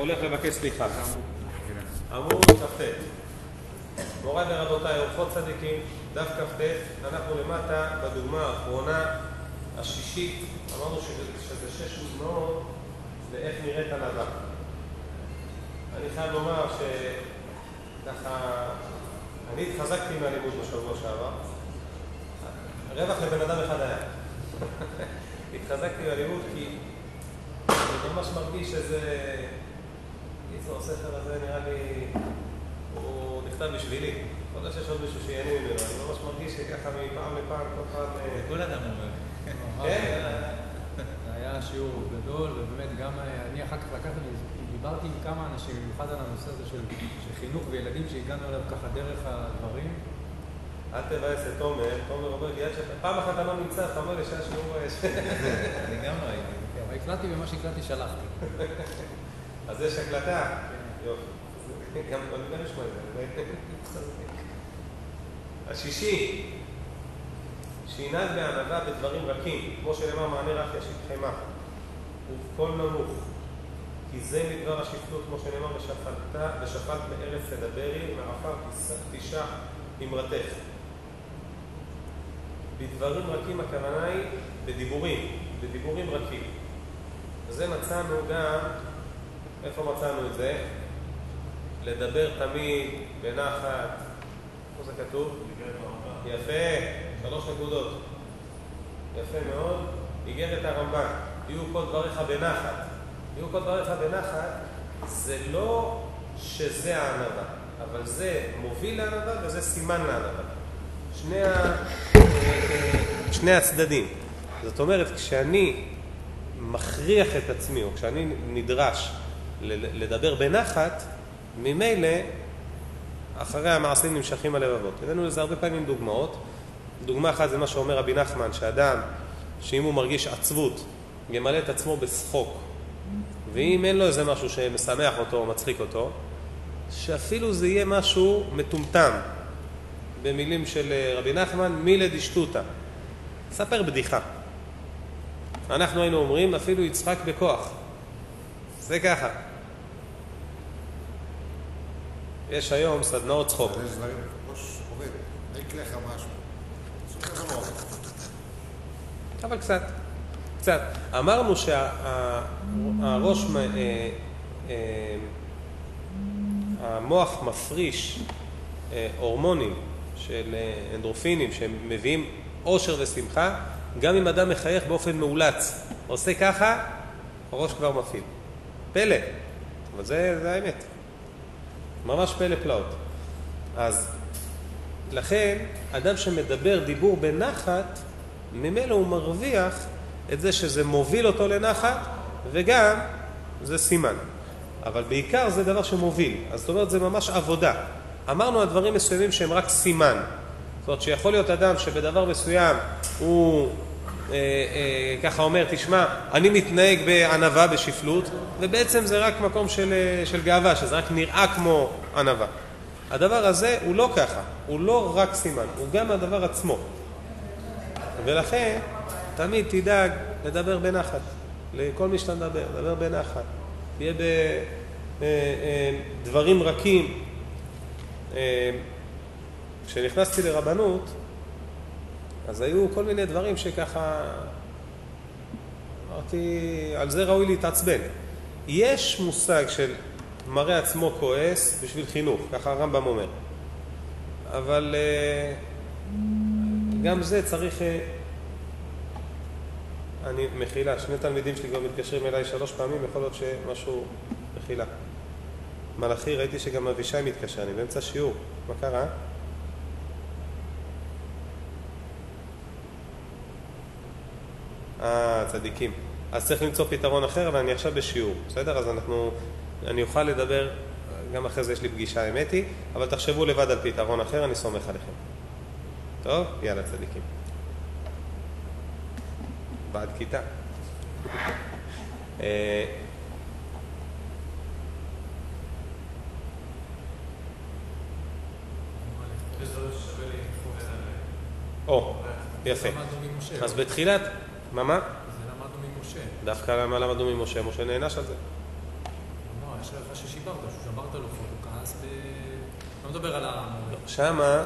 הולך לבקש סליחה. עמוד כ"ט. מוריי ורבותיי, אורחות צדיקים, דף כ"ט, אנחנו למטה בדוגמה האחרונה, השישית, אמרנו שזה, שש דוגמאות לאיך נראית ענווה. אני חייב לומר שככה, אני התחזקתי מהלימוד בשבוע שעבר. רווח לבן אדם אחד היה. התחזקתי מהלימוד כי אני ממש מרגיש שזה... קיצור, הספר הזה נראה לי... הוא נכתב בשבילי. יכול להיות שיש עוד מישהו שיהנה ממנו. אני ממש מרגיש שככה מפעם לפעם, כל פעם... זה כל אדם אומר. כן? זה היה שיעור גדול, ובאמת גם אני אחר כך לקחתי, דיברתי עם כמה אנשים, במיוחד על הנושא הזה של, של חינוך וילדים שהגענו אליו ככה דרך הדברים. אל תבאס את תומר, תומר אומר לי, עד שפעם אחת אתה לא נמצא, אתה אומר לי שהיה שיעור... אני גם ראיתי. אבל הקלטתי ומה שהקלטתי שלחתי. אז יש הקלטה? יופי. גם אני גם אשמע את זה. השישי, שינהג בענווה בדברים רכים, כמו שנאמר מענה רך ישיב חמא, ובקול נמוך, כי זה מדבר השפלות, כמו שנאמר, ושפלת, ושפלת מארץ תדברי, מעפר תשח אמרתך. בדברים רכים הכוונה היא בדיבורים, בדיבורים רכים. וזה מצאנו גם, איפה מצאנו את זה? לדבר תמיד בנחת, איפה זה כתוב? יפה, שלוש נקודות. יפה מאוד. איגרת הרמב"ן, יהיו כל דבריך בנחת. יהיו כל דבריך בנחת, זה לא שזה הענווה, אבל זה מוביל לענווה וזה סימן לענווה. שני, ה... שני הצדדים. זאת אומרת, כשאני מכריח את עצמי, או כשאני נדרש לדבר בנחת, ממילא אחרי המעשים נמשכים הלבבות. הבאנו לזה הרבה פעמים דוגמאות. דוגמה אחת זה מה שאומר רבי נחמן, שאדם, שאם הוא מרגיש עצבות, ימלא את עצמו בשחוק. ואם אין לו איזה משהו שמשמח אותו או מצחיק אותו, שאפילו זה יהיה משהו מטומטם. במילים של רבי נחמן, מילה דשטותא. ספר בדיחה. אנחנו היינו אומרים, אפילו יצחק בכוח. זה ככה. יש היום סדנאות צחוק. יש דברים, ראש עובד, יקרה לך משהו. אבל קצת, קצת. אמרנו שהראש, המוח מפריש אה, הורמונים של אה, אנדרופינים שמביאים אושר ושמחה, גם אם אדם מחייך באופן מאולץ, עושה ככה, הראש כבר מפעיל. פלא, אבל זה, זה האמת. ממש פלא פלאות. אז לכן, אדם שמדבר דיבור בנחת, ממילא הוא מרוויח את זה שזה מוביל אותו לנחת, וגם זה סימן. אבל בעיקר זה דבר שמוביל. אז זאת אומרת, זה ממש עבודה. אמרנו על דברים מסוימים שהם רק סימן. זאת אומרת שיכול להיות אדם שבדבר מסוים הוא ככה אומר, תשמע, אני מתנהג בענווה, בשפלות, ובעצם זה רק מקום של, אה, של גאווה, שזה רק נראה כמו ענווה. הדבר הזה הוא לא ככה, הוא לא רק סימן, הוא גם הדבר עצמו. ולכן, תמיד תדאג לדבר בנחת. לכל מי שאתה מדבר, לדבר בנחת. תהיה בדברים רכים. כשנכנסתי לרבנות, אז היו כל מיני דברים שככה, אמרתי, על זה ראוי להתעצבן. יש מושג של מראה עצמו כועס בשביל חינוך, ככה הרמב"ם אומר. אבל גם זה צריך... אני, מחילה, שני תלמידים שלי כבר מתקשרים אליי שלוש פעמים, יכול להיות שמשהו... מחילה. מלאכי, ראיתי שגם אבישי מתקשר, אני באמצע שיעור. מה קרה? אה, צדיקים. אז צריך למצוא פתרון אחר, אבל אני עכשיו בשיעור, בסדר? אז אנחנו, אני אוכל לדבר, גם אחרי זה יש לי פגישה עם אתי, אבל תחשבו לבד על פתרון אחר, אני סומך עליכם. טוב? יאללה, צדיקים. בעד כיתה. אה, או, יפה. אז בתחילת, מה מה? זה למדנו ממשה. דווקא למה למדנו ממשה? משה נענש על זה. לא, מה שלך, ששיברת, את הלוחות, הוא כעס ב... לא מדבר על ה... שמה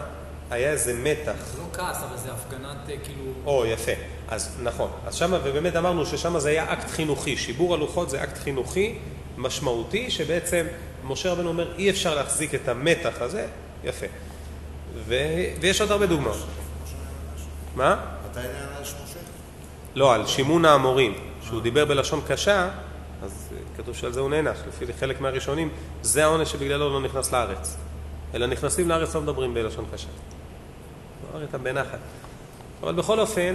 היה איזה מתח. זה לא כעס, אבל זה הפגנת אה, כאילו... או, יפה. אז נכון. אז שמה, ובאמת אמרנו ששמה זה היה אקט חינוכי. שיבור הלוחות זה אקט חינוכי משמעותי, שבעצם משה רבנו אומר, אי אפשר להחזיק את המתח הזה. יפה. ו... ויש עוד הרבה דוגמאות. מה? מתי נענש משה? לא, על שימון האמורים. שהוא דיבר בלשון קשה, אז אה, כתוב שעל זה הוא נענש. לפי חלק מהראשונים, זה העונש שבגללו לא נכנס לארץ. אלא נכנסים לארץ לא מדברים בלשון קשה. לא איתם בנחת. אבל בכל אופן,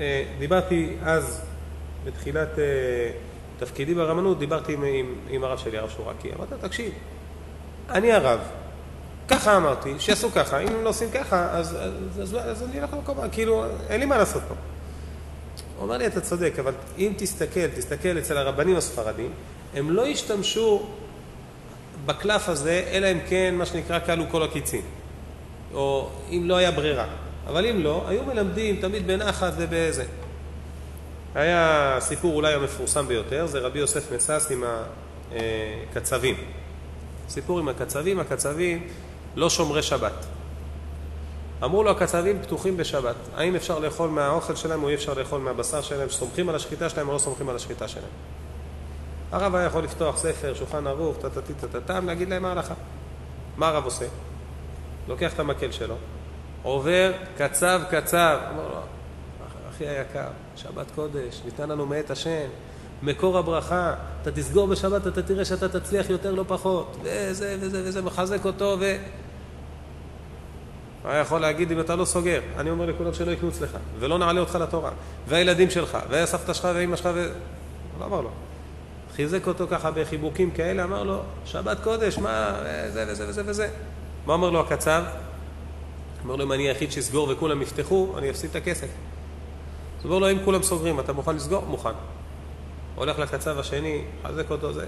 אה, דיברתי אז, בתחילת אה, תפקידי ברבנות, דיברתי עם, עם, עם הרב שלי, הרב שורקי. אמרתי, תקשיב, אני הרב, ככה אמרתי, שיעשו ככה, אם הם לא עושים ככה, אז, אז, אז, אז אני אלך למקום, כאילו, אין לי מה לעשות פה. הוא אומר לי, אתה צודק, אבל אם תסתכל, תסתכל אצל הרבנים הספרדים, הם לא השתמשו בקלף הזה, אלא אם כן, מה שנקרא, כלו כל הקיצין. או אם לא היה ברירה. אבל אם לא, היו מלמדים תמיד בנחת ובזה. היה סיפור אולי המפורסם ביותר, זה רבי יוסף מסס עם הקצבים. סיפור עם הקצבים, הקצבים לא שומרי שבת. אמרו לו הקצבים פתוחים בשבת, האם אפשר לאכול מהאוכל שלהם או אי אפשר לאכול מהבשר שלהם, סומכים על השחיטה שלהם או לא סומכים על השחיטה שלהם. הרב היה יכול לפתוח ספר, שולחן ערוך, טה-טה-טה-טה-טם, להגיד להם מה ההלכה. מה הרב עושה? לוקח את המקל שלו, עובר קצב קצב, אומר לו, אחי היקר, שבת קודש, ניתן לנו מאת השם, מקור הברכה, אתה תסגור בשבת, אתה תראה שאתה תצליח יותר לא פחות, וזה וזה וזה, מחזק אותו, ו... הוא היה יכול להגיד אם אתה לא סוגר, אני אומר לכולם שלא יקנו אצלך, ולא נעלה אותך לתורה, והילדים שלך, והסבתא שלך ואימא שלך, ו... הוא לא אמר לו. חיזק אותו ככה בחיבוקים כאלה, אמר לו, שבת קודש, מה, זה וזה וזה וזה. מה אומר לו הקצב? אומר לו, אם אני היחיד שיסגור וכולם יפתחו, אני אפסיד את הכסף. אז אומר לו, אם כולם סוגרים, אתה מוכן לסגור? מוכן. הולך לקצב השני, חזק אותו זה.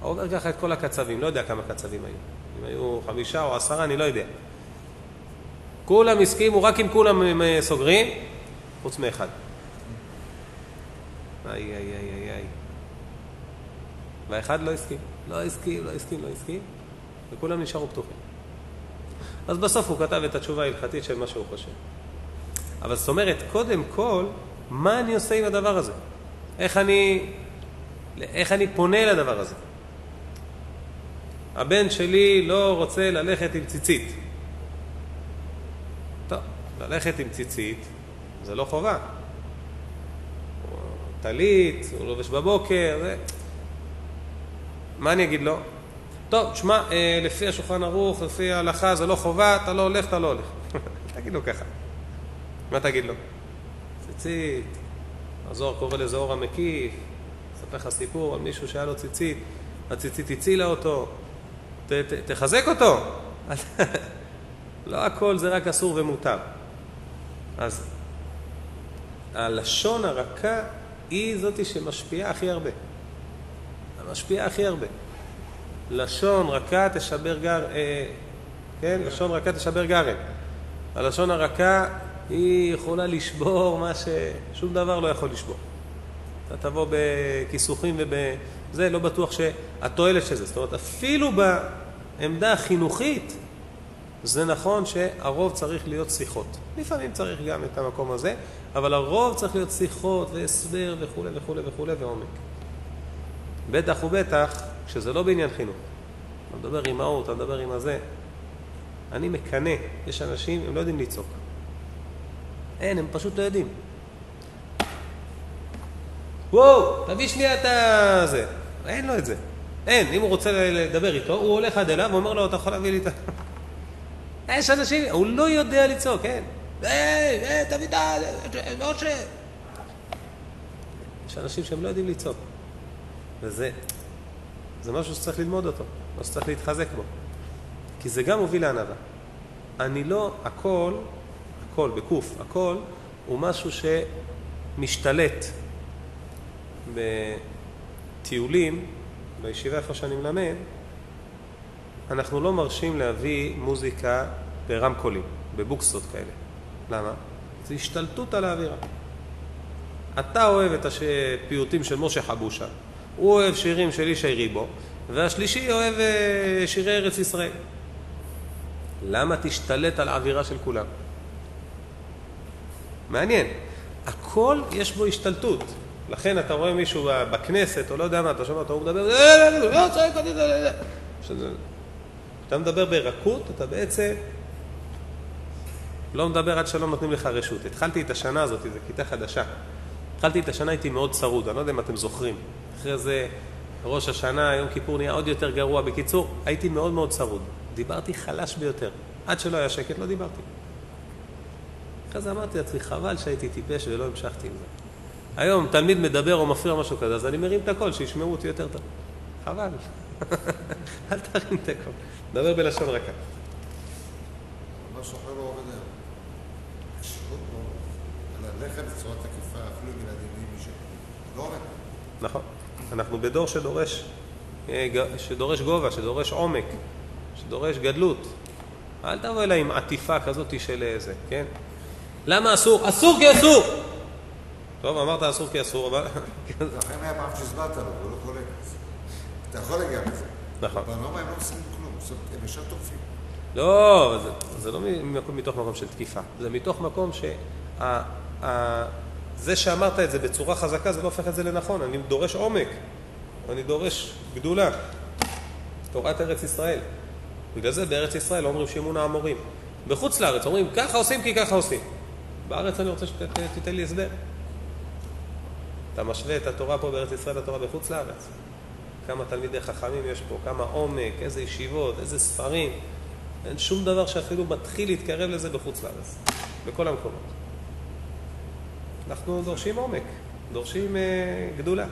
הוא עובר ככה את כל הקצבים, לא יודע כמה קצבים היו. אם היו חמישה או עשרה, אני לא יודע. כולם הסכימו, רק אם כולם אה, סוגרים, חוץ מאחד. איי, איי, איי, איי, איי. והאחד לא הסכים. לא הסכים, לא הסכים, לא הסכים, וכולם נשארו פתוחים. אז בסוף הוא כתב את התשובה ההלכתית של מה שהוא חושב. אבל זאת אומרת, קודם כל, מה אני עושה עם הדבר הזה? איך אני, איך אני פונה לדבר הזה? הבן שלי לא רוצה ללכת עם ציצית. ללכת עם ציצית זה לא חובה. טלית, הוא לובש בבוקר, זה... מה אני אגיד לו? טוב, תשמע, אה, לפי השולחן ערוך, לפי ההלכה, זה לא חובה, אתה לא הולך, אתה לא הולך. תגיד לו ככה. מה תגיד לו? ציצית, הזוהר קורא לזה אור המקיף, אספר לך סיפור על מישהו שהיה לו ציצית, הציצית הצילה אותו, ת, ת, תחזק אותו. לא הכל זה רק אסור ומותר. אז הלשון הרכה היא זאתי שמשפיעה הכי הרבה. המשפיעה הכי הרבה. לשון רכה תשבר גר... אה, כן? לשון רכה תשבר גרם. הלשון הרכה היא יכולה לשבור מה ששום דבר לא יכול לשבור. אתה תבוא בכיסוחים ובזה, לא בטוח שהתועלת של זה. זאת אומרת, אפילו בעמדה החינוכית, זה נכון שהרוב צריך להיות שיחות. לפעמים צריך גם את המקום הזה, אבל הרוב צריך להיות שיחות והסבר וכולי וכולי וכולי ועומק. בטח ובטח כשזה לא בעניין חינוך. אתה מדבר עם ההוא, אתה מדבר עם הזה. אני מקנא, יש אנשים, הם לא יודעים לצעוק. אין, הם פשוט לא יודעים. וואו, תביא שנייה את הזה. אין לו את זה. אין, אם הוא רוצה לדבר איתו, הוא הולך עד אליו ואומר לו, אתה יכול להביא לי את ה... יש אנשים, הוא לא יודע לצעוק, אין. היי, היי, תביא את ה... לא ש... יש אנשים שהם לא יודעים לצעוק. וזה זה משהו שצריך ללמוד אותו, או שצריך להתחזק בו. כי זה גם מוביל לענווה. אני לא, הכל, הכל, בקוף, הכל, הוא משהו שמשתלט בטיולים, בישיבה איפה שאני מלמד, אנחנו לא מרשים להביא מוזיקה ברמקולים, בבוקסות כאלה. למה? זה השתלטות על האווירה. אתה אוהב את הפיוטים של משה חבושה, הוא אוהב שירים של ישי ריבו, והשלישי אוהב אה, שירי ארץ ישראל. למה תשתלט על האווירה של כולם? מעניין. הכל יש בו השתלטות. לכן אתה רואה מישהו בכנסת, או לא יודע מה, אתה שומע אותו, הוא מדבר, כשאתה מדבר ברכות, אתה בעצם לא מדבר עד שלא נותנים לך רשות. התחלתי את השנה הזאת, זו כיתה חדשה. התחלתי את השנה, הייתי מאוד צרוד, אני לא יודע אם אתם זוכרים. אחרי זה, ראש השנה, יום כיפור נהיה עוד יותר גרוע. בקיצור, הייתי מאוד מאוד צרוד. דיברתי חלש ביותר. עד שלא היה שקט, לא דיברתי. אחרי זה אמרתי לעצמי, חבל שהייתי טיפש ולא המשכתי עם זה. היום תלמיד מדבר או מפריע משהו כזה, אז אני מרים את הקול, שישמעו אותי יותר טוב. חבל. אל תרים את הקול. דבר בלשון רכה. משהו אחר לא עובד היום. השירות פה, ללכת בצורה תקיפה, אפילו עובד. נכון. אנחנו בדור שדורש, אה, שדורש גובה, שדורש עומק, שדורש גדלות. אל תבוא אליי עם עטיפה כזאת של איזה, כן? למה אסור? אסור כי אסור! טוב, אמרת אסור כי אסור, אבל... לכן היה פעם שהסברת לו, הוא לא קולט. אתה יכול להגיע לזה. נכון. בנורמה הם לא עושים כלום, הם ישר תוקפים. לא, זה, זה לא מתוך מקום של תקיפה, זה מתוך מקום שה... ה, זה שאמרת את זה בצורה חזקה, זה לא הופך את זה לנכון. אני דורש עומק, אני דורש גדולה. תורת ארץ ישראל. בגלל זה בארץ ישראל לא אומרים שימון האמורים. בחוץ לארץ אומרים, ככה עושים כי ככה עושים. בארץ אני רוצה שתיתן לי הסבר. אתה משווה את התורה פה בארץ ישראל לתורה בחוץ לארץ. כמה תלמידי חכמים יש פה, כמה עומק, איזה ישיבות, איזה ספרים. אין שום דבר שאפילו מתחיל להתקרב לזה בחוץ לארץ, בכל המקומות. אנחנו דורשים עומק, דורשים אה, גדולה.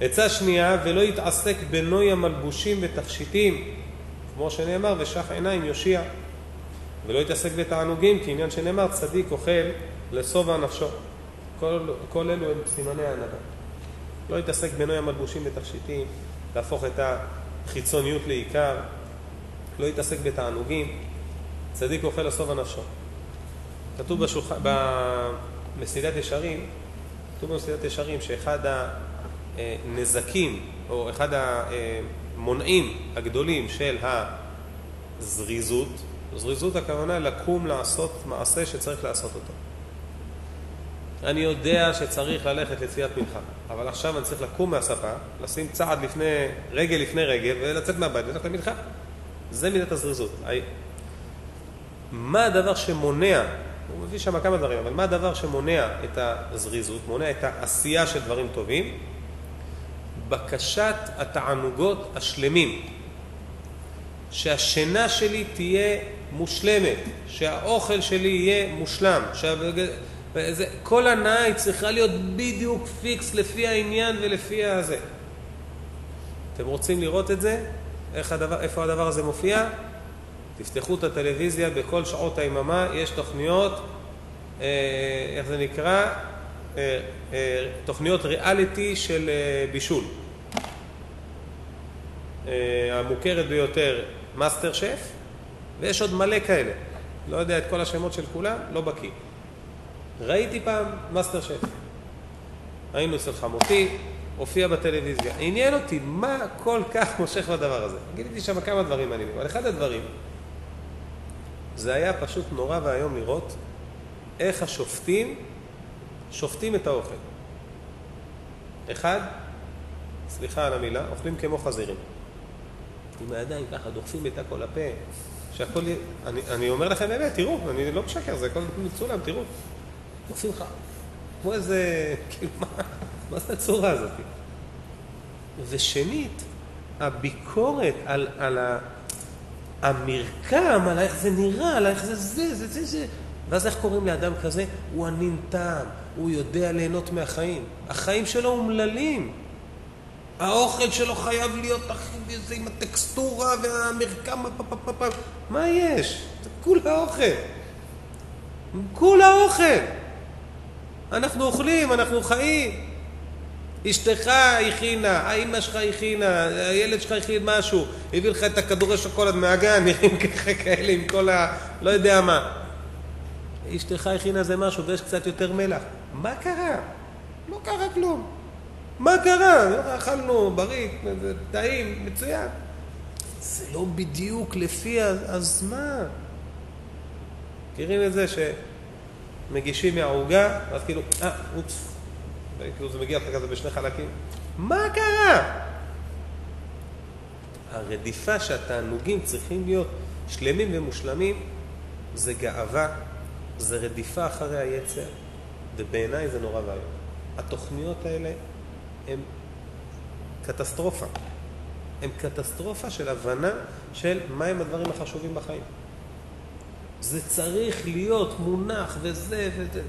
עצה שנייה, ולא יתעסק בנוי המלבושים ותכשיטים, כמו שנאמר, ושח עיניים יושיע. ולא יתעסק בתענוגים, כי עניין שנאמר, צדיק אוכל לשובע נפשו. כל, כל אלו הם סימני הענווה. לא יתעסק בנוי המלבושים ותכשיטים, להפוך את החיצוניות לעיקר, לא יתעסק בתענוגים, צדיק אוכל לשובע נפשו. כתוב בשולח... במסילת ישרים, כתוב במסילת ישרים שאחד הנזקים, או אחד המונעים הגדולים של הזריזות, זריזות הכוונה לקום לעשות מעשה שצריך לעשות אותו. אני יודע שצריך ללכת לתפילת מנחה, אבל עכשיו אני צריך לקום מהספה, לשים צעד לפני, רגל לפני רגל ולצאת מהבית וללכת למנחה. זה מידת הזריזות. מה הדבר שמונע, הוא מביא שם כמה דברים, אבל מה הדבר שמונע את הזריזות, מונע את העשייה של דברים טובים? בקשת התענוגות השלמים. שהשינה שלי תהיה מושלמת, שהאוכל שלי יהיה מושלם, שה... וזה, כל הנאה היא צריכה להיות בדיוק פיקס לפי העניין ולפי הזה. אתם רוצים לראות את זה? איך הדבר, איפה הדבר הזה מופיע? תפתחו את הטלוויזיה בכל שעות היממה, יש תוכניות, אה, איך זה נקרא? אה, אה, תוכניות ריאליטי של אה, בישול. אה, המוכרת ביותר, מאסטר שף, ויש עוד מלא כאלה. לא יודע את כל השמות של כולם, לא בקיא. ראיתי פעם מאסטר שף. היינו אצל חמותי, הופיע בטלוויזיה. עניין אותי מה כל כך מושך בדבר הזה. גיליתי שם כמה דברים מעניינים, אבל אחד הדברים, זה היה פשוט נורא ואיום לראות איך השופטים שופטים את האוכל. אחד, סליחה על המילה, אוכלים כמו חזירים. עם הידיים ככה, דוחפים את הכל לפה, שהכל... אני, אני אומר לכם באמת, תראו, אני לא משקר, זה הכל מצולם, תראו. דוחפים לך, כמו איזה, כאילו, מה, מה זה הצורה הזאת? ושנית, הביקורת על, על ה, המרקם, על איך זה נראה, על איך זה זה, זה, זה, זה. ואז איך קוראים לאדם כזה? הוא ענין טעם, הוא יודע ליהנות מהחיים. החיים שלו אומללים. האוכל שלו חייב להיות הכי וזה עם הטקסטורה והמרקם. מה יש? זה כולה אוכל. כולה אוכל. אנחנו אוכלים, אנחנו חיים. אשתך הכינה, האמא שלך הכינה, הילד שלך הכין משהו, הביא לך את הכדורי שוקולד מהגן, נראים ככה כאלה עם כל ה... לא יודע מה. אשתך הכינה זה משהו ויש קצת יותר מלח. מה קרה? לא קרה כלום. מה קרה? אכלנו בריא, זה טעים, מצוין. זה לא בדיוק לפי, ה- אז מה? מכירים את זה שמגישים מהעוגה, ואז כאילו, אה, אופס. וכאילו זה מגיע לך כזה בשני חלקים. מה קרה? הרדיפה שהתענוגים צריכים להיות שלמים ומושלמים זה גאווה, זה רדיפה אחרי היצר, ובעיניי זה נורא ואיום. התוכניות האלה הן קטסטרופה. הן קטסטרופה של הבנה של מהם הדברים החשובים בחיים. זה צריך להיות מונח וזה וזה.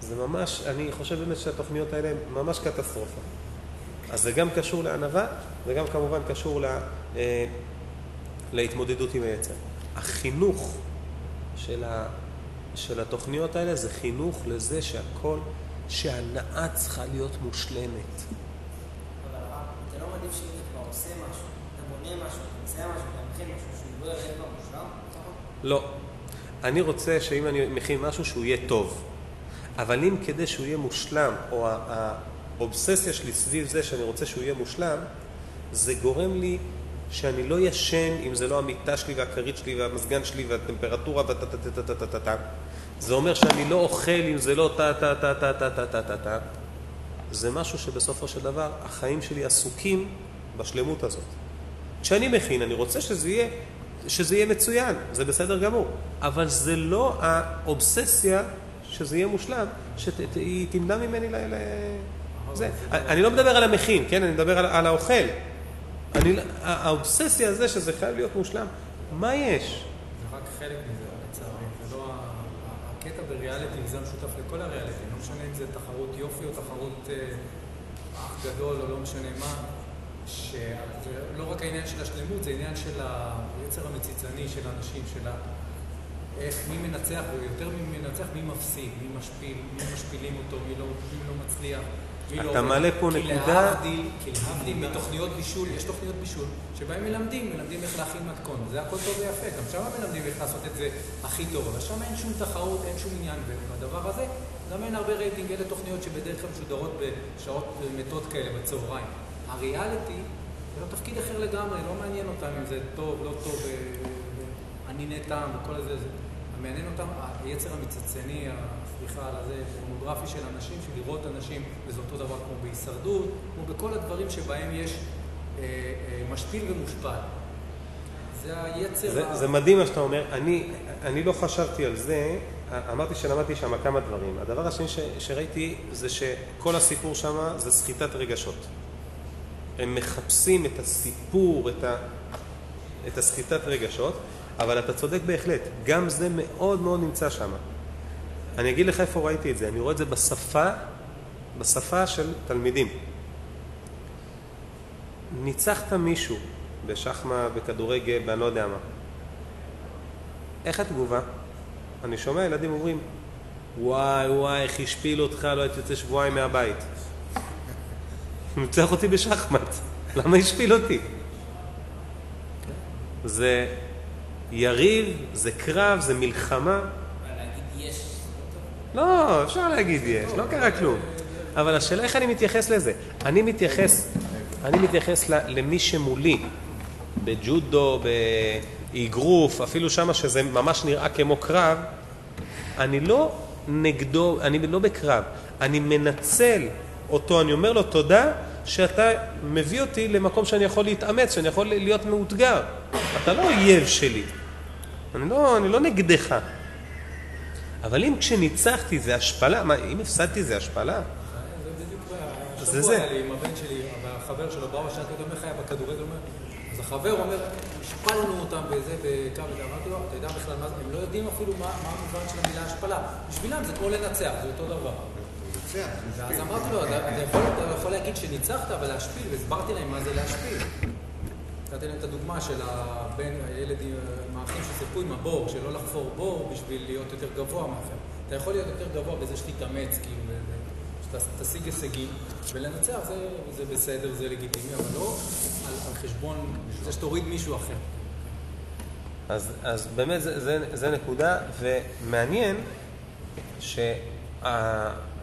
זה ממש, אני חושב באמת שהתוכניות האלה הן ממש קטסטרופה. אז זה גם קשור לענווה, וגם כמובן קשור לה, אה, להתמודדות עם היצר. החינוך של, ה, של התוכניות האלה זה חינוך לזה שהכל, שההנאה צריכה להיות מושלמת. אבל הרב, אתה לא מעדיף שאם אתה כבר עושה משהו, אתה בונה משהו, אתה מציע משהו, אתה מכין משהו, שהוא לא? נכון? לא. אני רוצה שאם אני מכין משהו שהוא יהיה טוב. אבל אם כדי שהוא יהיה מושלם, או האובססיה שלי סביב זה שאני רוצה שהוא יהיה מושלם, זה גורם לי שאני לא ישן אם זה לא המיטה שלי והכרית שלי והמזגן שלי והטמפרטורה וטה-טה-טה-טה-טה-טה. זה אומר שאני לא אוכל אם זה לא טה-טה-טה-טה-טה-טה-טה. זה משהו שבסופו של דבר החיים שלי עסוקים בשלמות הזאת. כשאני מכין, אני רוצה שזה יהיה שזה יהיה מצוין, זה בסדר גמור. אבל זה לא האובססיה שזה יהיה מושלם, שהיא תמנע ממני ל... ל... זה. אני לא מדבר על המכין, כן? אני מדבר על, על האוכל. אני, לא- האובססיה הזה שזה חייב להיות מושלם, מה יש? זה רק חלק מזה, לצערי. זה לא... הקטע בריאליטי זה משותף לכל הריאליטי. לא משנה אם זה תחרות יופי או תחרות אה, אח גדול או לא משנה מה. שזה לא רק העניין של השלמות, זה עניין של היצר המציצני של אנשים, של. איך, מי מנצח, ויותר מי מנצח, מי מפסיד, מי משפיל, מי משפילים אותו, מי לא, מי לא מצליח. מי לא אתה עובד. מעלה פה כי נקודה- להבדיל, כי להבדיל מתוכניות בישול, יש תוכניות בישול שבהן מלמדים, מלמדים איך להכין מתכון, זה הכל טוב ויפה, גם שם מלמדים איך לעשות את זה הכי טוב, אבל שם אין שום תחרות, אין שום עניין בדבר הזה, גם אין הרבה רייטינג, אלה תוכניות שבדרך כלל משודרות בשעות מתות כאלה בצהריים. הריאליטי זה לא תפקיד אחר לגמרי, לא מעניין אותם אם זה טוב, לא טוב, אה, אה, אניני טעם וכל הזה, זה מעניין אותם היצר המצצני, סליחה על הזה, פורנוגרפי של אנשים, של לראות אנשים, וזה אותו דבר כמו בהישרדות, כמו בכל הדברים שבהם יש אה, אה, משפיל ומושפל. זה היצר זה, ה... זה מדהים מה שאתה אומר. אני, אני לא חשבתי על זה, אמרתי שלמדתי שם כמה דברים. הדבר השני ש, שראיתי זה שכל הסיפור שם זה סחיטת רגשות. הם מחפשים את הסיפור, את, ה, את הסחיטת רגשות, אבל אתה צודק בהחלט, גם זה מאוד מאוד נמצא שם. אני אגיד לך איפה ראיתי את זה, אני רואה את זה בשפה, בשפה של תלמידים. ניצחת מישהו בשחמט, בכדורגל, ואני לא יודע מה. איך התגובה? אני שומע ילדים אומרים, וואי וואי, איך השפיל אותך, לא הייתי יוצא שבועיים מהבית. הוא ניצח אותי בשחמט, למה השפיל אותי? זה יריב, זה קרב, זה מלחמה. לא אפשר להגיד יש, לא קרה כלום. אבל השאלה איך אני מתייחס לזה. אני מתייחס, אני מתייחס למי שמולי, בג'ודו, באגרוף, אפילו שמה שזה ממש נראה כמו קרב, אני לא נגדו, אני לא בקרב, אני מנצל אותו, אני אומר לו תודה שאתה מביא אותי למקום שאני יכול להתאמץ, שאני יכול להיות מאותגר. אתה לא אויב שלי. אני לא, אני לא נגדך. אבל אם כשניצחתי זה השפלה, מה, אם הפסדתי זה השפלה? זה זה. היה לי עם הבן שלי, והחבר שלו באו, שאלתי אותו איך היה בכדורגל, אומר, אז החבר אומר, השפלנו אותם וזה." אמרתי לו, אתה יודע בכלל מה זה, הם לא יודעים אפילו מה המובן של המילה השפלה. בשבילם זה כמו לנצח, זה אותו דבר. ואז אמרתי לו, אתה יכול, להגיד שניצחת, אבל להשפיל, והסברתי להם מה זה להשפיל. נתתי להם את הדוגמה של הבן, הילד עם האחים שסיפרו עם הבור, שלא לחפור בור בשביל להיות יותר גבוה מאחר. אתה יכול להיות יותר גבוה בזה שתתאמץ, כאילו, שתשיג הישגים, ולנצח זה, זה בסדר, זה לגיטימי, אבל לא על, על חשבון זה שתוריד מישהו אחר. אז, אז באמת זה, זה, זה נקודה, ומעניין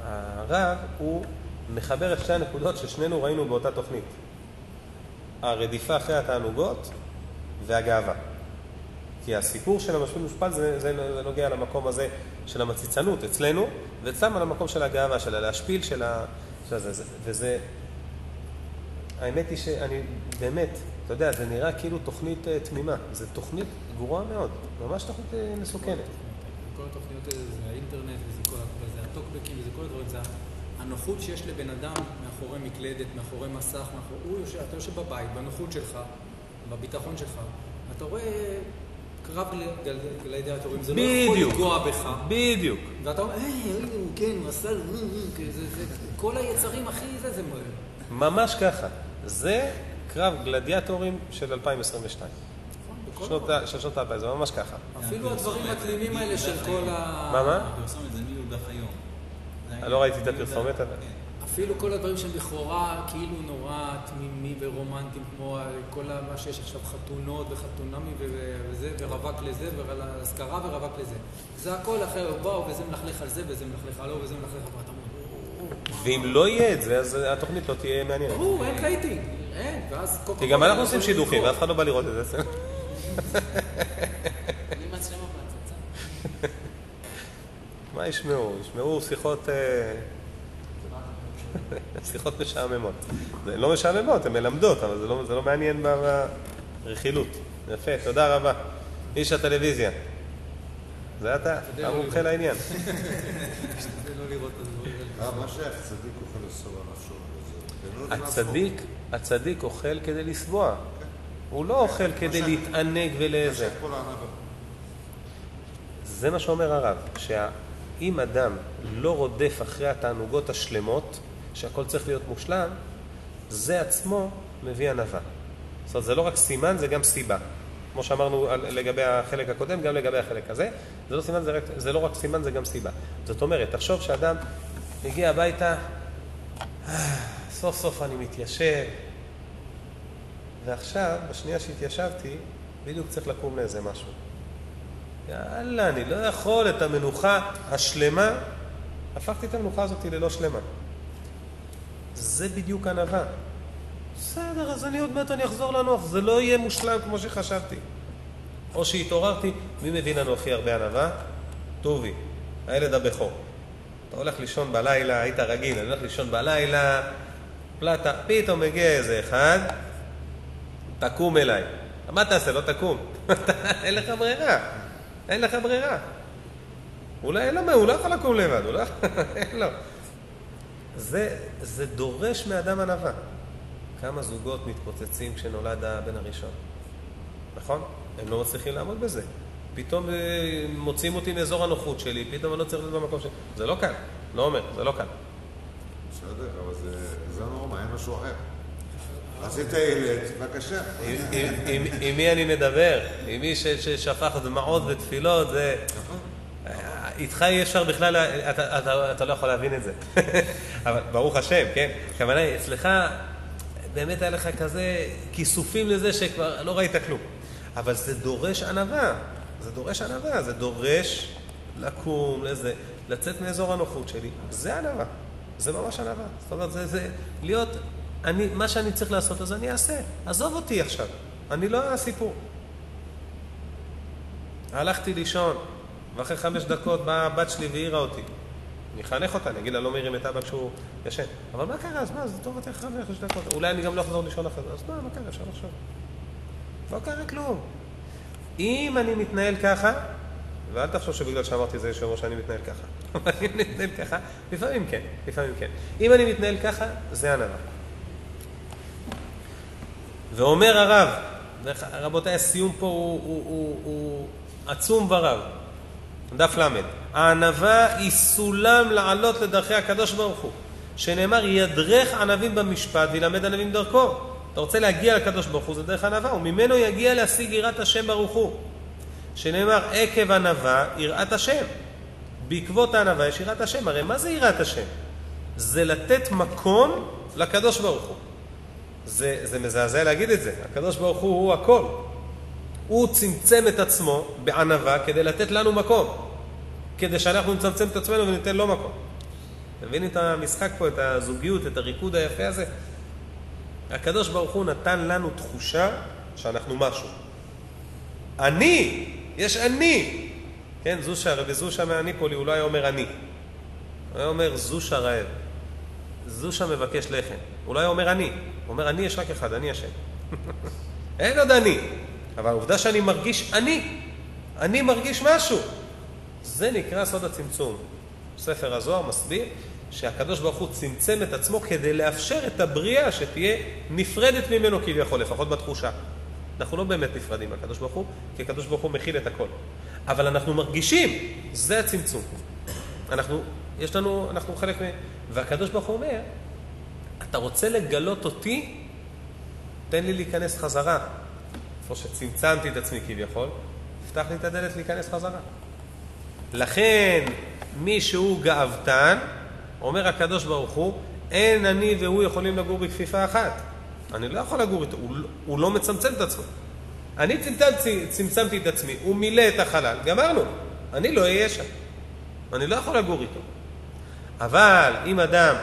שהרב הוא מחבר את שתי הנקודות ששנינו ראינו באותה תוכנית. הרדיפה אחרי התענוגות והגאווה. כי הסיפור של המשפיל מושפל זה, זה, זה נוגע למקום הזה של המציצנות אצלנו, ואצלם על המקום של הגאווה, של הלהשפיל, של ה... של זה, זה, וזה... האמת היא שאני באמת, אתה יודע, זה נראה כאילו תוכנית אה, תמימה. זו תוכנית גרועה מאוד, ממש תוכנית אה, מסוכנת. כל התוכניות האלה זה האינטרנט וזה כל הטוקבקים וזה כל הדברים, זה הנוחות שיש לבן אדם מאחורי מקלדת, מאחורי מסך, מאחורי, הוא יושב, אתה יושב בבית, בנוחות שלך, בביטחון שלך, אתה רואה קרב גל- גל- גלדיאטורים, זה לא יכול. לפגוע בך, בדיוק. ואתה אומר, היי, הנה הוא כן, הוא עשה, לו, אה, אה", זה, זה, כל היצרים הכי זה, זה ממש ככה. זה קרב גלדיאטורים של 2022. בכל שנות מקום. ה- של שנות האלפיים, זה ממש ככה. אפילו הדברים התמימים האלה של כל ה... מה, מה? הפרסומת זה מי יהודה חיום. לא ראיתי את הפרסומת. אפילו כל הדברים שהם לכאורה כאילו נורא תמימים ורומנטיים, כמו כל מה שיש עכשיו, חתונות וחתונמי וזה, ורווק לזה, ואזכרה ורווק לזה. זה הכל אחר, וואו, וזה מלכלך על זה, וזה מלכלך על וזה מלכלך על... ואתה אומר, "או, או, ואם לא יהיה את זה, אז התוכנית לא תהיה מעניינת. ברור, אין רייטינג, אין, ואז כי גם אנחנו עושים יכולים שידוכים. ואף אחד לא בא לראות את זה. מה ישמעו? ישמעו שיחות... אה, שיחות משעממות. זה לא משעממות, הן מלמדות, אבל זה לא, זה לא מעניין ברכילות. יפה, תודה רבה. איש הטלוויזיה. זה אתה, אתה מומחה לעניין. זה לא. אה, עצמו. הצדיק, הצדיק אוכל כדי לשבוע. הוא לא אוכל כדי להתענג הענווה? זה מה שאומר הרב, שאם אדם לא רודף אחרי התענוגות השלמות, שהכל צריך להיות מושלם, זה עצמו מביא ענווה. זאת אומרת, זה לא רק סימן, זה גם סיבה. כמו שאמרנו על- לגבי החלק הקודם, גם לגבי החלק הזה. זה לא סימן, זה, רק, זה לא רק סימן, זה גם סיבה. זאת אומרת, תחשוב שאדם מגיע הביתה, "אה, סוף סוף אני מתיישב, ועכשיו, בשנייה שהתיישבתי, בדיוק צריך לקום לאיזה משהו. יאללה, אני לא יכול את המנוחה השלמה, הפכתי את המנוחה הזאת ללא שלמה. זה בדיוק ענווה. בסדר, אז אני עוד מעט אני אחזור לנוח, זה לא יהיה מושלם כמו שחשבתי. או שהתעוררתי, מי מביא לנו הכי הרבה ענווה? טובי, הילד הבכור. אתה הולך לישון בלילה, היית רגיל, אני הולך לישון בלילה, פלטה, פתאום מגיע איזה אחד, תקום אליי. מה תעשה? לא תקום. אין לך ברירה. אין לך ברירה. אולי אין לו, הוא לא יכול לקום לבד, הוא לא יכול, אין לו. זה, זה דורש מאדם ענווה. כמה זוגות מתפוצצים כשנולד הבן הראשון, נכון? הם לא מצליחים לעמוד בזה. פתאום אה, מוציאים אותי מאזור הנוחות שלי, פתאום אני לא צריך להיות במקום שלי. זה לא קל, לא אומר, זה לא קל. בסדר, אבל זה זה הנורמה, אין משהו אחר. עם, מי אני מדבר? עם מי ששפך דמעות ותפילות, זה... איתך אי אפשר בכלל, אתה, אתה, אתה לא יכול להבין את זה. אבל ברוך השם, כן? הכוונה היא, אצלך באמת היה לך כזה כיסופים לזה שכבר לא ראית כלום. אבל זה דורש ענווה. זה דורש ענווה, זה דורש לקום, לזה, לצאת מאזור הנוחות שלי. זה ענווה. זה ממש ענווה. זאת אומרת, זה, זה להיות, אני, מה שאני צריך לעשות, אז אני אעשה. עזוב אותי עכשיו. אני לא הסיפור. הלכתי לישון, ואחרי חמש דקות באה הבת שלי והעירה אותי. אני אחנך אותה, אני אגיד לה, לא מעירים את אבא כשהוא ישן. אבל מה קרה? אז מה, זה טוב, אחרי חמש דקות. אולי אני גם לא אחזור לישון אחרי זה. אז מה, מה קרה? אפשר לחשוב. לא קרה כלום. אם אני מתנהל ככה, ואל תחשוב שבגלל שאמרתי זה שאומר שאני מתנהל ככה. אבל אם אני מתנהל ככה, לפעמים כן, לפעמים כן. אם אני מתנהל ככה, זה ענווה. ואומר הרב, רבותיי, הסיום פה הוא, הוא, הוא, הוא עצום ורב. דף ל' הענווה היא סולם לעלות לדרכי הקדוש ברוך הוא, שנאמר ידרך ענבים במשפט וילמד ענבים דרכו. אתה רוצה להגיע לקדוש ברוך הוא זה דרך ענווה, וממנו יגיע להשיג יראת השם ברוך הוא. שנאמר עקב ענווה יראת השם. בעקבות הענווה יש יראת השם. הרי מה זה יראת השם? זה לתת מקום לקדוש ברוך הוא. זה, זה מזעזע להגיד את זה. הקדוש ברוך הוא הוא הכל. הוא צמצם את עצמו בענווה כדי לתת לנו מקום. כדי שאנחנו נצמצם את עצמנו וניתן לו מקום. אתם מבינים את המשחק פה, את הזוגיות, את הריקוד היפה הזה? הקדוש ברוך הוא נתן לנו תחושה שאנחנו משהו. אני, יש אני. כן, זושה, רבי זושה מהניפולי, הוא לא היה אומר אני. הוא היה אומר זושה רעב. זושה מבקש לחם. הוא לא היה אומר אני. הוא אומר אני יש רק אחד, אני השם. אין עוד אני. אבל העובדה שאני מרגיש אני, אני מרגיש משהו. זה נקרא סוד הצמצום. ספר הזוהר מסביר שהקדוש ברוך הוא צמצם את עצמו כדי לאפשר את הבריאה שתהיה נפרדת ממנו כביכול, לפחות בתחושה. אנחנו לא באמת נפרדים מהקדוש ברוך הוא, כי הקדוש ברוך הוא מכיל את הכל. אבל אנחנו מרגישים, זה הצמצום. אנחנו, יש לנו, אנחנו חלק מ... והקדוש ברוך הוא אומר, אתה רוצה לגלות אותי? תן לי להיכנס חזרה. איפה שצמצמתי את עצמי כביכול, פתח לי את הדלת להיכנס חזרה. לכן, מי שהוא גאוותן, אומר הקדוש ברוך הוא, אין אני והוא יכולים לגור בכפיפה אחת. אני לא יכול לגור איתו, הוא, לא- הוא לא מצמצם את עצמו. אני צמצמתי, צמצמתי את עצמי, הוא מילא את החלל, גמרנו. אני לא אהיה שם. אני לא יכול לגור איתו. אבל אם אדם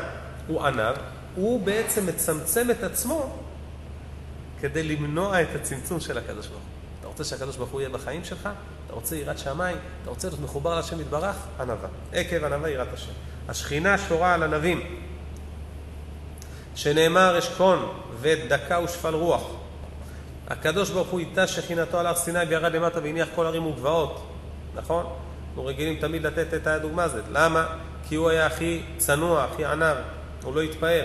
הוא ענב, הוא בעצם מצמצם את עצמו כדי למנוע את הצמצום של הקדוש ברוך הוא. אתה רוצה שהקדוש ברוך הוא יהיה בחיים שלך? אתה רוצה יראת שמיים? אתה רוצה להיות מחובר להשם יתברך? ענווה. עקב ענווה יראת השם. השכינה שורה על ענבים, שנאמר אשכון ואת דקה ושפל רוח. הקדוש ברוך הוא ייטש שכינתו על הר סיני וירד למטה והניח כל ערים וגבעות, נכון? אנחנו רגילים תמיד לתת את הדוגמה הזאת. למה? כי הוא היה הכי צנוע, הכי ענב, הוא לא התפאר.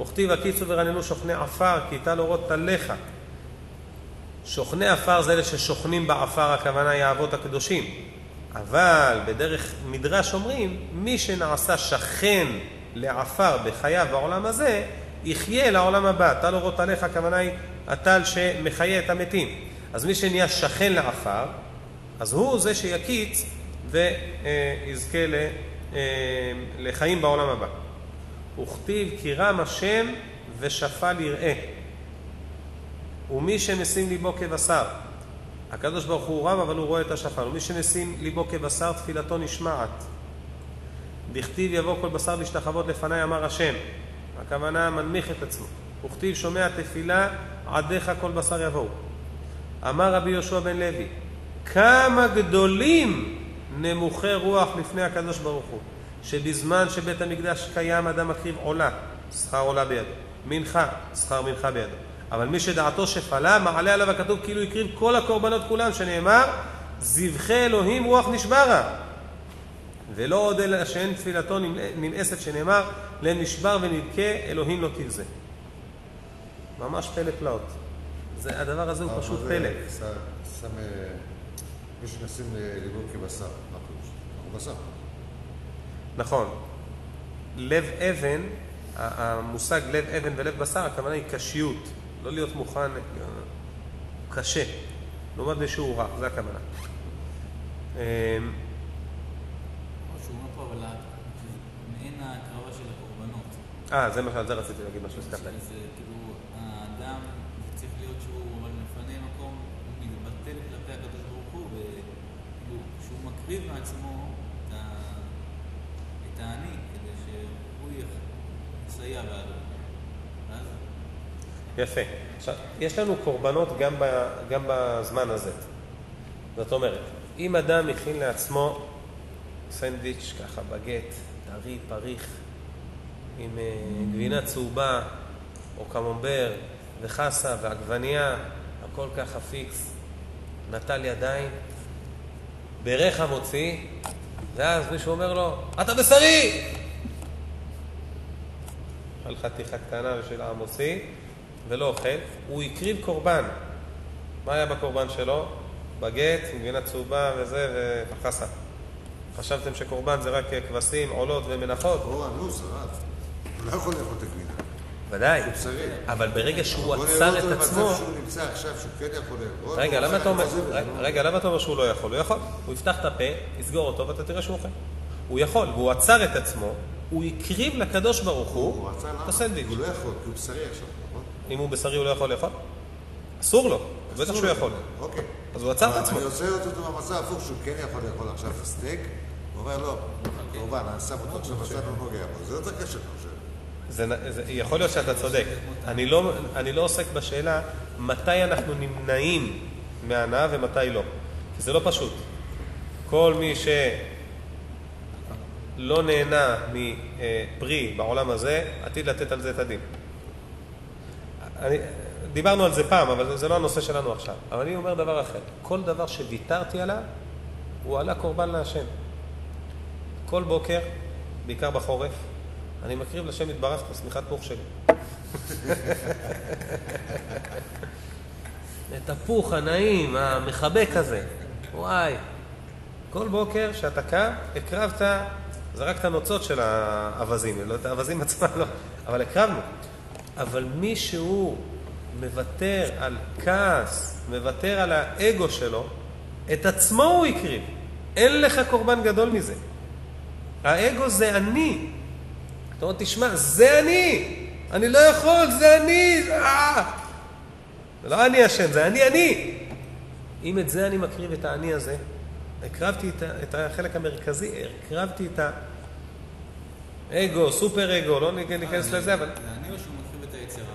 וכתיב הקיצו ורננו שוכני עפר, כי איתה לאורות טליך. שוכני עפר זה אלה ששוכנים בעפר, הכוונה היא האבות הקדושים. אבל בדרך מדרש אומרים, מי שנעשה שכן לעפר בחייו בעולם הזה, יחיה לעולם הבא. טל אורות עליך, הכוונה היא הטל שמחיה את המתים. אז מי שנהיה שכן לעפר, אז הוא זה שיקיץ ויזכה אה, לחיים בעולם הבא. וכתיב כי רם השם ושפל יראה. ומי שמשים ליבו כבשר, הקדוש ברוך הוא רם אבל הוא רואה את השפל, ומי שמשים ליבו כבשר תפילתו נשמעת. דכתיב יבוא כל בשר להשתחוות לפניי אמר השם. הכוונה מנמיך את עצמו. וכתיב שומע תפילה עדיך כל בשר יבואו. אמר רבי יהושע בן לוי, כמה גדולים נמוכי רוח לפני הקדוש ברוך הוא, שבזמן שבית המקדש קיים אדם מקריב עולה, שכר עולה בידו, מנחה, שכר מנחה בידו. אבל מי שדעתו שפלה, מעלה עליו הכתוב כאילו הקריב כל הקורבנות כולם, שנאמר, זבחי אלוהים רוח נשברה. ולא עוד אלא שאין תפילתו נמאסת, שנאמר, לנשבר ונדכה, אלוהים לא תבזה. ממש פלא פלאות. זה, הדבר הזה הוא פשוט פלא. שם... אה, מי שנשים ליבו כבשר, מה פירוש? הוא בשר. נכון. לב אבן, המושג לב אבן ולב בשר, הכוונה היא קשיות. לא להיות מוכן, אה, קשה. לעומת מי שהוא רך, זה הכוונה. אה, הקורבנות. אה, זה מה שעל זה רציתי להגיד משהו, הזכרת לי. זה כאילו, האדם צריך להיות שהוא אבל מפנה מקום, הוא מתבטל כלפי הקדוש ברוך הוא, וכאילו, שהוא מקריב מעצמו את האני, כדי שהוא יסייע בעדו. יפה. עכשיו, יש לנו קורבנות גם, ב, גם בזמן הזה. זאת אומרת, אם אדם הכין לעצמו סנדוויץ', ככה בגט, טרי, פריך, עם אה, גבינה צהובה, או קממבר, וחסה, ועגבנייה, הכל ככה פיקס, נטל ידיים, ברך המוציא, ואז מישהו אומר לו, אתה בשרי! אכל חתיכה קטנה של המוציא, ולא אוכל, הוא הקריב קורבן. מה היה בקורבן שלו? בגט, גבינה צהובה וזה, וחסה. חשבתם שקורבן זה רק כבשים, עולות ומנחות? או אנוס, הרב. הוא לא יכול לאכול את הגבינה. ודאי. הוא בשרי. אבל ברגע שהוא בוא נראה עצר אותו את עצמו... במצב שהוא נמצא עכשיו, שהוא כן יכול לאכול. רגע, הוא למה אתה אומר, רגע, לא? רגע, למה אתה אומר שהוא לא יכול? הוא יכול. הוא יפתח את הפה, יסגור אותו, ואתה תראה שהוא אוכל. הוא יכול, והוא עצר את עצמו, הוא הקריב לקדוש ברוך הוא את? הסנדוויץ'. הוא לא יכול, כי הוא בשרי עכשיו, נכון? אם הוא בשרי הוא לא יכול לאכול? אסור לו, בטח שהוא לו. יכול. אוקיי. אז הוא עצר את עצמו. אני רוצה לראות אותו במצב הפוך, שהוא כן יכול לאכול עכשיו סטייק, הוא אומר, לא, קורבן, אני שם אותו עכשיו בצד, לא נוגע בו. זה יותר קשה, אני חושב. זה, זה, יכול להיות שאתה צודק. אני לא, אני לא עוסק בשאלה מתי אנחנו נמנעים מהנאה ומתי לא. כי זה לא פשוט. כל מי שלא נהנה מפרי בעולם הזה, עתיד לתת על זה את הדין. אני, דיברנו על זה פעם, אבל זה לא הנושא שלנו עכשיו. אבל אני אומר דבר אחר. כל דבר שוויתרתי עליו, הוא עלה קורבן להשם. כל בוקר, בעיקר בחורף, אני מקריב לשם יתברך את השמיכת פוך שלי. את הפוך הנעים, המחבק הזה. וואי. כל בוקר שאתה קם, הקרבת, זרקת נוצות של האווזים, לא את האווזים עצמם, לא, אבל הקרבנו. אבל מי שהוא מוותר על כעס, מוותר על האגו שלו, את עצמו הוא הקריב. אין לך קורבן גדול מזה. האגו זה אני. אתה אומר, תשמע, זה אני! אני לא יכול, זה אני! אה! זה לא אני אשם, זה אני אני! אם את זה אני מקריב, את האני הזה, הקרבתי את, החלק המרכזי, הקרבתי את האגו, סופר אגו, לא ניכנס לזה, אבל... זה אני או שהוא מקריב את היצירה?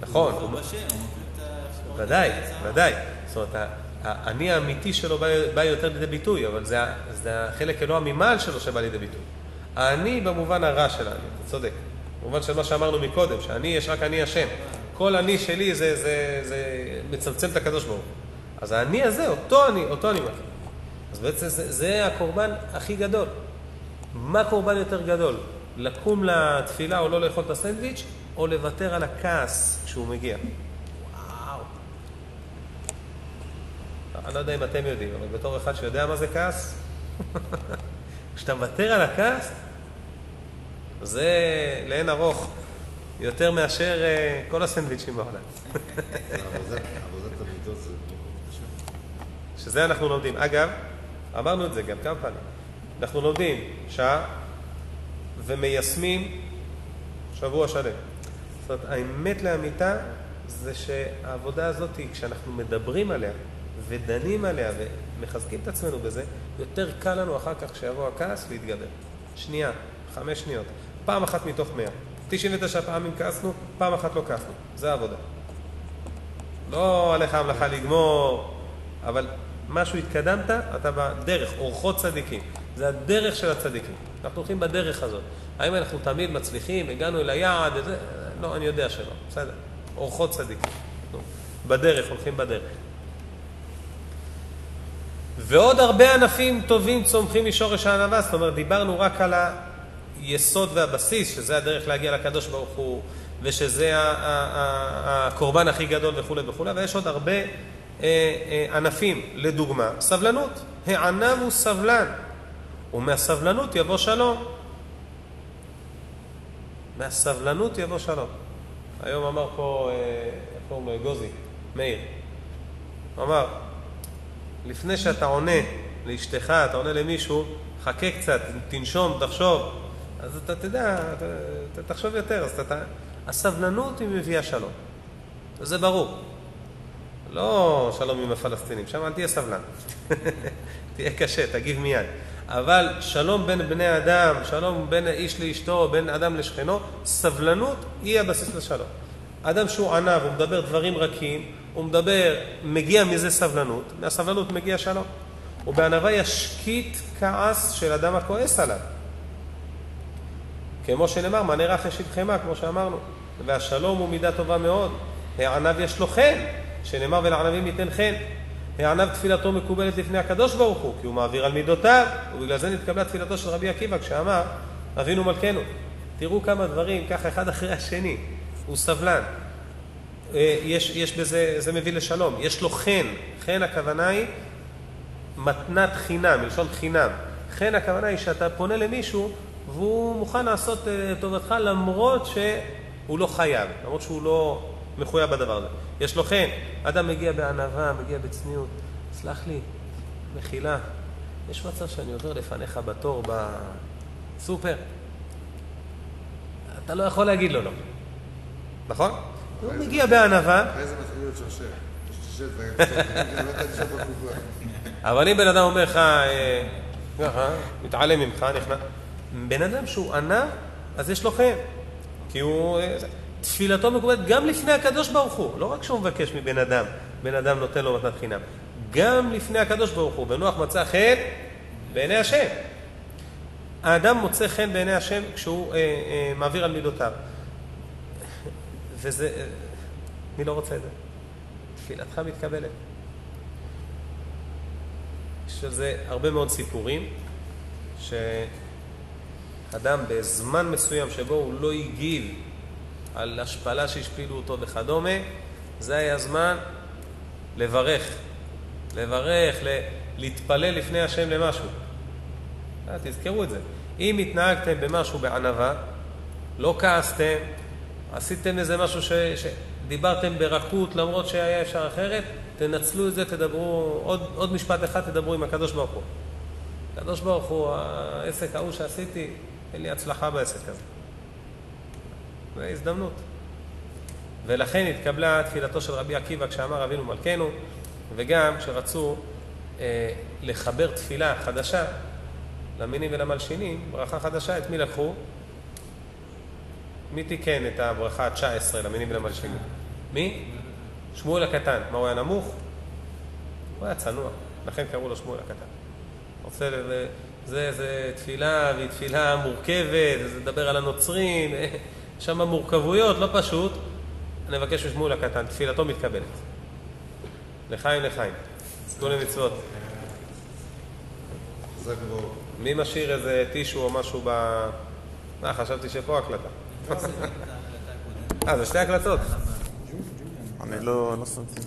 נכון, הוא בשם, מקריב את ה... ודאי. ודאי. זאת אומרת, האני האמיתי שלו בא, בא יותר לידי ביטוי, אבל זה, החלק אלוה ממעל שלו שבא לידי ביטוי. האני במובן הרע של האני, אתה צודק. במובן של מה שאמרנו מקודם, שאני יש רק אני השם. כל אני שלי זה, זה, זה מצמצם את הקדוש ברוך הוא. אז האני הזה, אותו אני, אותו אני מכיר. אז בעצם זה, זה הקורבן הכי גדול. מה קורבן יותר גדול? לקום לתפילה או לא לאכול את הסנדוויץ', או לוותר על הכעס כשהוא מגיע. וואו. אני לא יודע אם אתם יודעים, אבל בתור אחד שיודע מה זה כעס, כשאתה מוותר על הכעס, זה לאין ארוך יותר מאשר אה, כל הסנדוויצ'ים בעולם. שזה אנחנו לומדים. אגב, אמרנו את זה גם כמה פעמים. אנחנו לומדים שעה ומיישמים שבוע שלם. זאת אומרת, האמת לאמיתה זה שהעבודה הזאת, כשאנחנו מדברים עליה ודנים עליה ומחזקים את עצמנו בזה, יותר קל לנו אחר כך כשיבוא הכעס להתגבר. שנייה, חמש שניות. פעם אחת מתוך מאה. 99 פעמים כעסנו, פעם אחת לא כעסנו. זה העבודה. לא עליך המלאכה לגמור, אבל משהו התקדמת, אתה בדרך, אורחות צדיקים. זה הדרך של הצדיקים. אנחנו הולכים בדרך הזאת. האם אנחנו תמיד מצליחים, הגענו אל היעד, וזה, לא, אני יודע שלא, בסדר. אורחות צדיקים. בדרך, הולכים בדרך. ועוד הרבה ענפים טובים צומחים משורש הענווה, זאת אומרת, דיברנו רק על היסוד והבסיס, שזה הדרך להגיע לקדוש ברוך הוא, ושזה הקורבן הכי גדול וכולי וכולי, ויש עוד הרבה אה, אה, ענפים. לדוגמה, סבלנות. הענב הוא סבלן, ומהסבלנות יבוא שלום. מהסבלנות יבוא שלום. היום אמר פה, אה, איך קוראים לו? גוזי, מאיר. הוא אמר, לפני שאתה עונה לאשתך, אתה עונה למישהו, חכה קצת, תנשום, תחשוב. אז אתה תדע, אתה, תחשוב יותר. אז אתה, הסבלנות היא מביאה שלום. זה ברור. לא שלום עם הפלסטינים, שם אל תהיה סבלן. תהיה קשה, תגיב מיד. אבל שלום בין בני אדם, שלום בין איש לאשתו, בין אדם לשכנו, סבלנות היא הבסיס לשלום. אדם שהוא ענב, הוא מדבר דברים רכים, הוא מדבר, מגיע מזה סבלנות, מהסבלנות מגיע שלום. ובענווה ישקיט כעס של אדם הכועס עליו. כמו שנאמר, מענה רך יש חמא, כמו שאמרנו. והשלום הוא מידה טובה מאוד. הענב יש לו חן, שנאמר ולענבים ייתן חן. הענב תפילתו מקובלת לפני הקדוש ברוך הוא, כי הוא מעביר על מידותיו, ובגלל זה נתקבלה תפילתו של רבי עקיבא כשאמר, אבינו מלכנו. תראו כמה דברים, ככה אחד אחרי השני. הוא סבלן. אה, יש, יש בזה, זה מביא לשלום. יש לו חן. חן הכוונה היא מתנת חינם, מלשון חינם. חן הכוונה היא שאתה פונה למישהו והוא מוכן לעשות אה, טובתך למרות שהוא לא חייב, למרות שהוא לא מחויב בדבר הזה. יש לו חן. אדם מגיע בענווה, מגיע בצניעות. סלח לי, מחילה, יש מצב שאני עובר לפניך בתור בסופר? אתה לא יכול להגיד לו לא. נכון? הוא מגיע בענווה. אבל אם בן אדם אומר לך, אה, ככה, מתעלם ממך, נכנס. בן אדם שהוא ענה, אז יש לו חן. כי הוא... אה, תפילתו מקובלת גם לפני הקדוש ברוך הוא. לא רק שהוא מבקש מבן אדם, בן אדם נותן לו מתנת חינם. גם לפני הקדוש ברוך הוא. ונוח מצא חן בעיני השם. האדם מוצא חן בעיני השם כשהוא אה, אה, מעביר על מידותיו. וזה... אה, מי לא רוצה את זה? תפילתך מתקבלת. יש על זה הרבה מאוד סיפורים, שאדם בזמן מסוים שבו הוא לא הגיב על השפלה שהשפילו אותו וכדומה, זה היה זמן לברך, לברך, להתפלל לפני השם למשהו. אה, תזכרו את זה. אם התנהגתם במשהו בענווה, לא כעסתם, עשיתם איזה משהו ש... שדיברתם ברכות למרות שהיה אפשר אחרת, תנצלו את זה, תדברו, עוד, עוד משפט אחד תדברו עם הקדוש ברוך הוא. הקדוש ברוך הוא, העסק ההוא שעשיתי, אין לי הצלחה בעסק הזה. זו הזדמנות. ולכן התקבלה תפילתו של רבי עקיבא כשאמר אבינו מלכנו, וגם כשרצו אה, לחבר תפילה חדשה למינים ולמלשינים, ברכה חדשה, את מי לקחו? מי תיקן את הברכה ה-19 למינים ולמלשינים? מי? שמואל הקטן. מה, הוא היה נמוך? הוא היה צנוע, לכן קראו לו שמואל הקטן. רוצה זה, זה תפילה, והיא תפילה מורכבת, זה לדבר על הנוצרים, יש שם מורכבויות, לא פשוט. אני מבקש משמואל הקטן, תפילתו מתקבלת. לחיים לחיים. תנו למצוות. מי משאיר איזה טישו או משהו ב... אה, חשבתי שפה הקלטה. לא. אה, זה שתי הקלטות. אני לא לא שמתי.